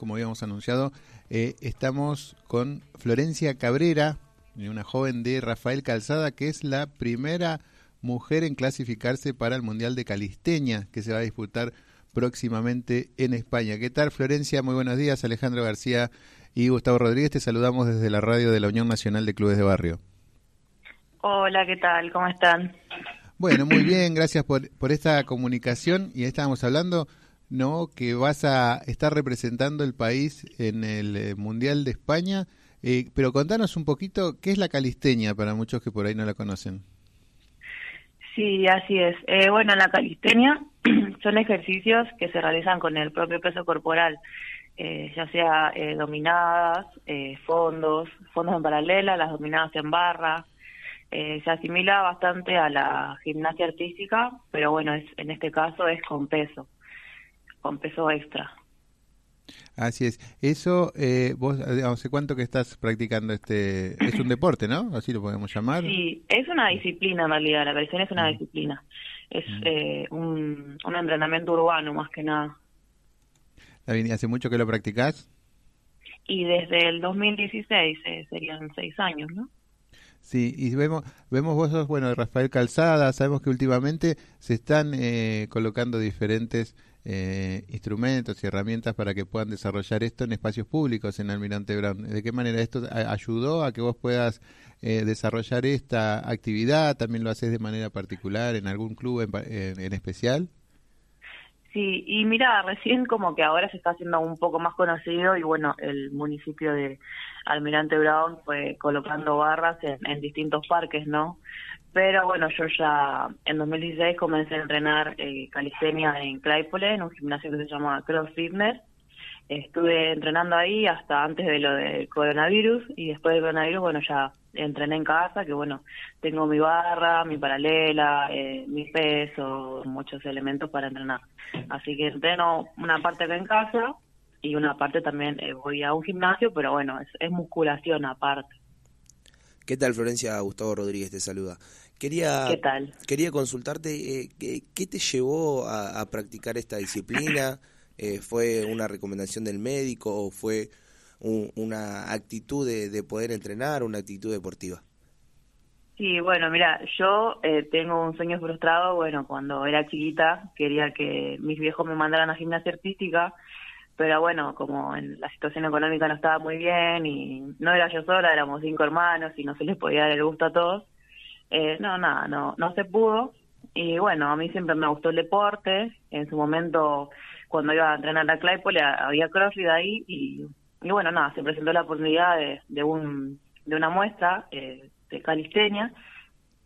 como habíamos anunciado, eh, estamos con Florencia Cabrera, una joven de Rafael Calzada, que es la primera mujer en clasificarse para el Mundial de Calisteña, que se va a disputar próximamente en España. ¿Qué tal, Florencia? Muy buenos días. Alejandro García y Gustavo Rodríguez, te saludamos desde la radio de la Unión Nacional de Clubes de Barrio. Hola, ¿qué tal? ¿Cómo están? Bueno, muy bien, gracias por, por esta comunicación. Y estábamos hablando, ¿no? Que vas a estar representando el país en el eh, Mundial de España. Eh, pero contanos un poquito, ¿qué es la calisteña para muchos que por ahí no la conocen? Sí, así es. Eh, bueno, la calistenia son ejercicios que se realizan con el propio peso corporal, ya sea dominadas, fondos, fondos en paralela, las dominadas en barra, eh, se asimila bastante a la gimnasia artística, pero bueno, es, en este caso es con peso, con peso extra. Así es. Eso, eh, vos, ¿hace cuánto que estás practicando este? Es un deporte, ¿no? Así lo podemos llamar. Sí, es una disciplina en realidad, la versión es una mm. disciplina. Es mm. eh, un, un entrenamiento urbano más que nada. ¿Hace mucho que lo practicás? Y desde el 2016, serían seis años, ¿no? Sí, y vemos, vemos vos sos, bueno, Rafael Calzada, sabemos que últimamente se están eh, colocando diferentes eh, instrumentos y herramientas para que puedan desarrollar esto en espacios públicos en Almirante Brown. ¿De qué manera esto ayudó a que vos puedas eh, desarrollar esta actividad? ¿También lo haces de manera particular en algún club en, en especial? Sí, y mira, recién como que ahora se está haciendo un poco más conocido y bueno, el municipio de Almirante Brown fue colocando barras en, distintos parques, ¿no? Pero bueno, yo ya en 2016 comencé a entrenar eh, calistenia en Claypole, en un gimnasio que se llama Cross Fitness. Estuve entrenando ahí hasta antes de lo del coronavirus y después del coronavirus, bueno, ya entrené en casa, que bueno, tengo mi barra, mi paralela, eh, mi peso, muchos elementos para entrenar. Así que entreno una parte acá en casa y una parte también eh, voy a un gimnasio, pero bueno, es, musculación aparte. ¿Qué tal, Florencia? Gustavo Rodríguez te saluda. Quería, ¿Qué tal? Quería consultarte, eh, ¿qué, te llevó a, practicar esta disciplina? Eh, ¿Fue una recomendación del médico o fue una actitud de, poder entrenar, una actitud deportiva? Sí, bueno, mira, yo eh, tengo un sueño frustrado. Bueno, cuando era chiquita quería que mis viejos me mandaran a gimnasia artística pero bueno, como en la situación económica no estaba muy bien y no era yo sola, éramos cinco hermanos y no se les podía dar el gusto a todos, eh, no, nada, no, no se pudo. Y bueno, a mí siempre me gustó el deporte. En su momento, cuando iba a entrenar a Claypole, había CrossFit ahí y, y bueno, nada, se presentó la oportunidad de, de, un, de una muestra eh, de calistenia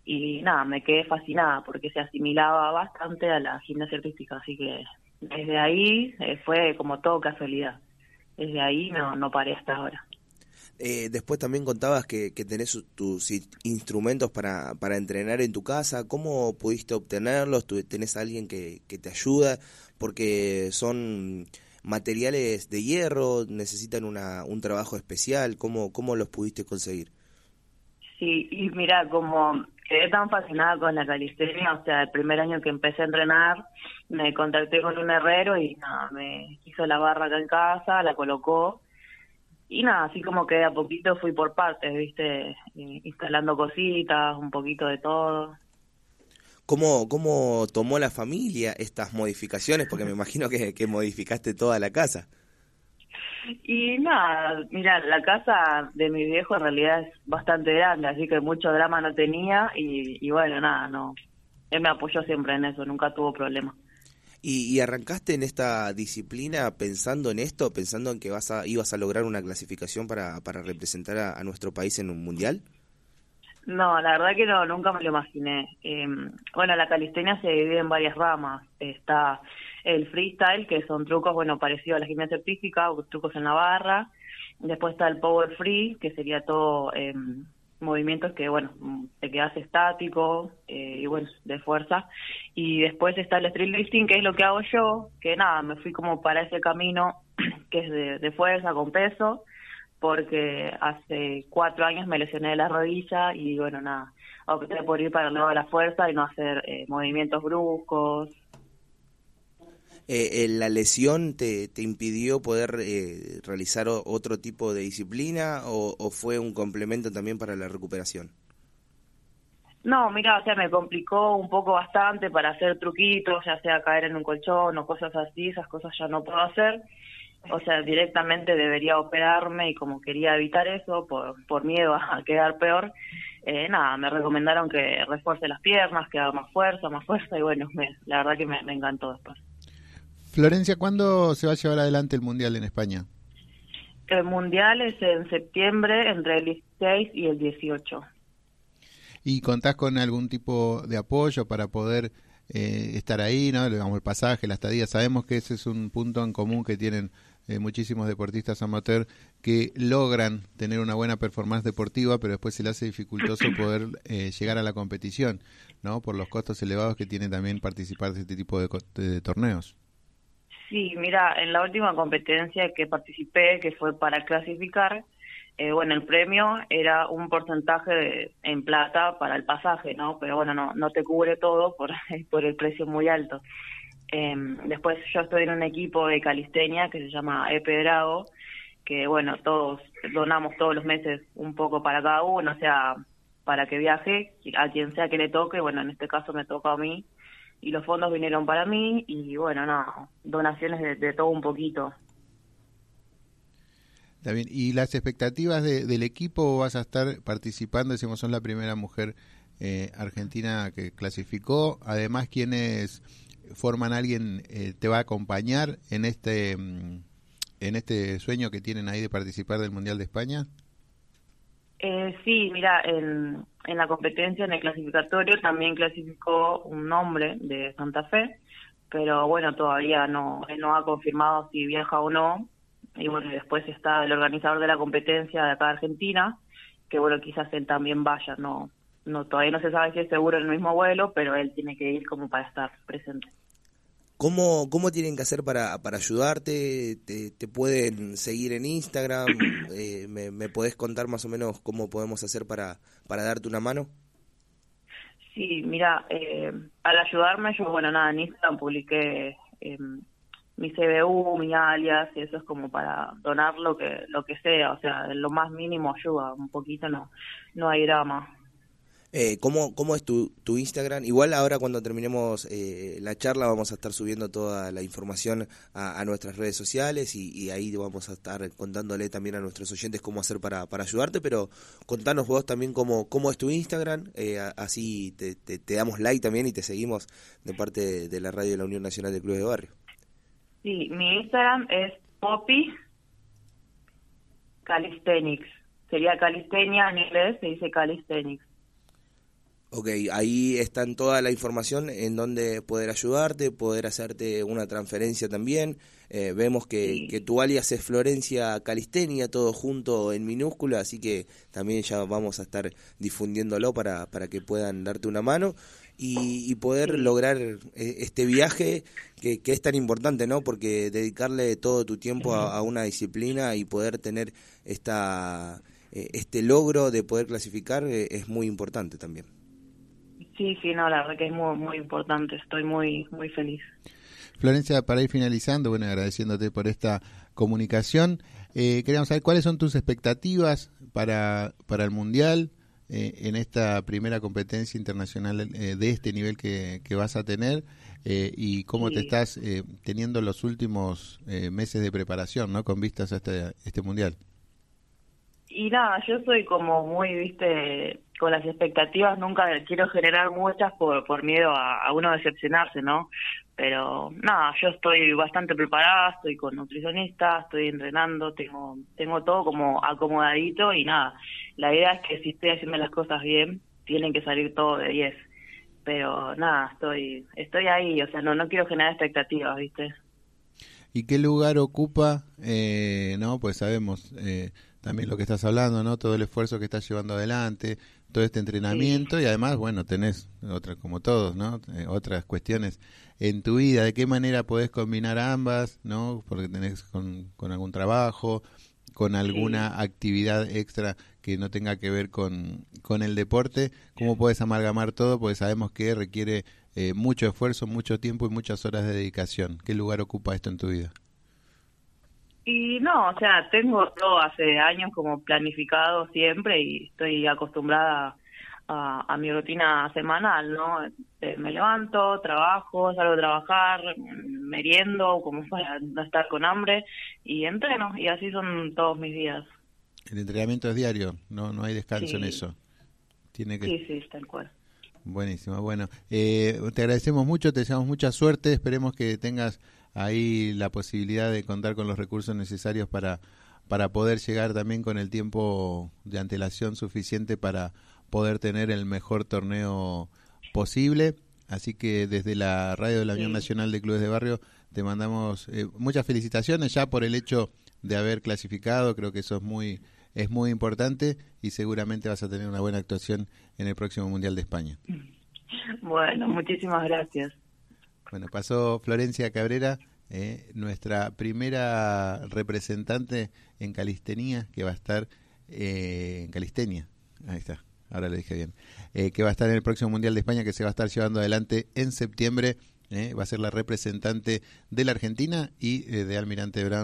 y nada, me quedé fascinada porque se asimilaba bastante a la gimnasia artística, así que desde ahí eh, fue como todo casualidad. Desde ahí no, no paré hasta ahora. Eh, después también contabas que, que tenés tus instrumentos para, para entrenar en tu casa. ¿Cómo pudiste obtenerlos? ¿Tenés alguien que, que te ayuda? Porque son materiales de hierro, necesitan una, un trabajo especial. ¿Cómo, ¿Cómo los pudiste conseguir? Sí, y mira, como quedé tan fascinada con la calistenia, o sea, el primer año que empecé a entrenar, me contacté con un herrero y nada, me hizo la barra acá en casa, la colocó, y nada, así como que a poquito fui por partes, viste, instalando cositas, un poquito de todo. ¿Cómo, ¿Cómo tomó la familia estas modificaciones? Porque me imagino que, que modificaste toda la casa. Y nada, mira, la casa de mi viejo en realidad es bastante grande, así que mucho drama no tenía y, bueno, nada, no. Él me apoyó siempre en eso, nunca tuvo problema. ¿Y, arrancaste en esta disciplina pensando en esto, pensando en que vas a, ibas a lograr una clasificación para, para representar a, nuestro país en un mundial? No, la verdad que no, nunca me lo imaginé. Em, bueno, la calistenia se divide en varias ramas. Está el freestyle, que son trucos, bueno, parecidos a la gimnasia artística, trucos en la barra. Después está el power free, que sería todo eh, movimientos que, bueno, te quedas estático eh, y, bueno, de fuerza. Y después está el street lifting, que es lo que hago yo, que nada, me fui como para ese camino que es de, fuerza, con peso, porque hace cuatro años me lesioné la rodilla y, bueno, nada, opté por ir para el lado de la fuerza y no hacer eh, movimientos bruscos, eh, ¿la lesión te, te impidió poder eh, realizar otro tipo de disciplina o, o, fue un complemento también para la recuperación? No, mira, o sea, me complicó un poco bastante para hacer truquitos, ya sea caer en un colchón o cosas así, esas cosas ya no puedo hacer. O sea, directamente debería operarme y como quería evitar eso por, por miedo a quedar peor, eh, nada, me recomendaron que refuerce las piernas, que haga más fuerza, más fuerza y bueno, me, la verdad que me, me encantó después. Florencia, ¿cuándo se va a llevar adelante el Mundial en España? El Mundial es en septiembre, entre el 16 y el 18. ¿Y contás con algún tipo de apoyo para poder eh, estar ahí, ¿no? Digamos, el pasaje, la estadía. Sabemos que ese es un punto en común que tienen eh, muchísimos deportistas amateur que logran tener una buena performance deportiva, pero después se les hace dificultoso poder eh, llegar a la competición, ¿no? Por los costos elevados que tiene también participar de este tipo de, de torneos. Sí, mira, en la última competencia que participé, que fue para clasificar, eh, bueno, el premio era un porcentaje en plata para el pasaje, ¿no? Pero bueno, no, no te cubre todo por, por el precio muy alto. Eh, después yo estoy en un equipo de calistenia que se llama Epedrago, que bueno, todos donamos todos los meses un poco para cada uno, o sea, para que viaje a quien sea que le toque, bueno, en este caso me toca a mí, y los fondos vinieron para mí, y bueno, no, donaciones de, de todo un poquito. Está bien. ¿Y las expectativas del equipo? ¿Vas a estar participando? Decimos, son la primera mujer eh, argentina que clasificó. Además, ¿quiénes forman alguien eh, te va a acompañar en este mm, en este sueño que tienen ahí de participar del Mundial de España? Eh, sí, mira, en, en la competencia, en el clasificatorio, también clasificó un hombre de Santa Fe, pero bueno, todavía no, no ha confirmado si viaja o no, y bueno, después está el organizador de la competencia de acá de Argentina, que bueno, quizás él también vaya, no, no todavía no se sabe si es seguro el mismo vuelo, pero él tiene que ir como para estar presente. ¿Cómo, cómo tienen que hacer para, para ayudarte? ¿Te, ¿Te pueden seguir en Instagram? Eh, ¿me, ¿Me podés contar más o menos cómo podemos hacer para, para darte una mano? Sí, mira, eh, al ayudarme, yo, bueno, nada, en Instagram publiqué eh, mi CBU, mi alias, y eso es como para donar lo que lo que sea, o sea, lo más mínimo ayuda, un poquito no no hay drama. Eh, ¿cómo, ¿Cómo es tu, tu Instagram? Igual ahora cuando terminemos eh, la charla vamos a estar subiendo toda la información a, nuestras redes sociales y, ahí vamos a estar contándole también a nuestros oyentes cómo hacer para, para ayudarte, pero contanos vos también cómo, cómo es tu Instagram, eh, así te, te, damos like también y te seguimos de parte de, de la radio de la Unión Nacional de Clubes de Barrio. Sí, mi Instagram es Poppy Calisthenics. Sería calistenia en inglés, se dice calisthenics. Ok, ahí está toda la información en donde poder ayudarte, poder hacerte una transferencia también. Eh, vemos que, sí. que, tu alias es Florencia Calistenia, todo junto en minúscula, así que también ya vamos a estar difundiéndolo para, para que puedan darte una mano y, y poder lograr eh, este viaje que, que, es tan importante, ¿no? Porque dedicarle todo tu tiempo a, a una disciplina y poder tener esta eh, este logro de poder clasificar es muy importante también. Sí, sí, no, la verdad que es muy, muy importante, estoy muy, muy feliz. Florencia, para ir finalizando, bueno, agradeciéndote por esta comunicación, eh, queríamos saber cuáles son tus expectativas para, para el Mundial, eh, en esta primera competencia internacional eh, de este nivel que, que vas a tener eh, y cómo sí. te estás eh, teniendo los últimos meses de preparación, ¿no? Con vistas a este, este mundial. Y nada, yo soy como muy, viste, con las expectativas nunca quiero generar muchas por, por miedo a, a uno decepcionarse, ¿no? Pero nada, yo estoy bastante preparada, estoy con nutricionista, estoy entrenando, tengo tengo todo como acomodadito y nada, la idea es que si estoy haciendo las cosas bien, tienen que salir todo de 10. Pero nada, estoy estoy ahí, o sea, no no quiero generar expectativas, ¿viste? ¿Y qué lugar ocupa, eh, no? Pues sabemos eh, también lo que estás hablando, ¿no? Todo el esfuerzo que estás llevando adelante, todo este entrenamiento sí. y además, bueno, tenés otras como todos, ¿no? Eh, otras cuestiones en tu vida, de qué manera podés combinar ambas, ¿no? Porque tenés con, con algún trabajo, con alguna actividad extra que no tenga que ver con, con el deporte, ¿cómo puedes amalgamar todo? Porque sabemos que requiere eh, mucho esfuerzo, mucho tiempo y muchas horas de dedicación. ¿Qué lugar ocupa esto en tu vida? Y no, o sea, tengo todo hace años como planificado siempre y estoy acostumbrada a, mi rutina semanal, ¿no? Eh, me levanto, trabajo, salgo a trabajar, meriendo, como para no estar con hambre y entreno y así son todos mis días. El entrenamiento es diario, no no hay descanso en eso. Tiene que... Sí, sí, tal cual. Buenísimo, bueno, eh, te agradecemos mucho, te deseamos mucha suerte, esperemos que tengas ahí la posibilidad de contar con los recursos necesarios para, para poder llegar también con el tiempo de antelación suficiente para poder tener el mejor torneo posible. Así que desde la radio de la Unión Nacional de Clubes de Barrio te mandamos eh, muchas felicitaciones ya por el hecho de haber clasificado, creo que eso es muy es muy importante y seguramente vas a tener una buena actuación en el próximo Mundial de España. Bueno, muchísimas gracias. Bueno, pasó Florencia Cabrera, eh, nuestra primera representante en calistenia, que va a estar eh, en calistenia. Ahí está, ahora lo dije bien. Eh, que va a estar en el próximo Mundial de España, que se va a estar llevando adelante en septiembre. va a ser la representante de la Argentina y de Almirante Brown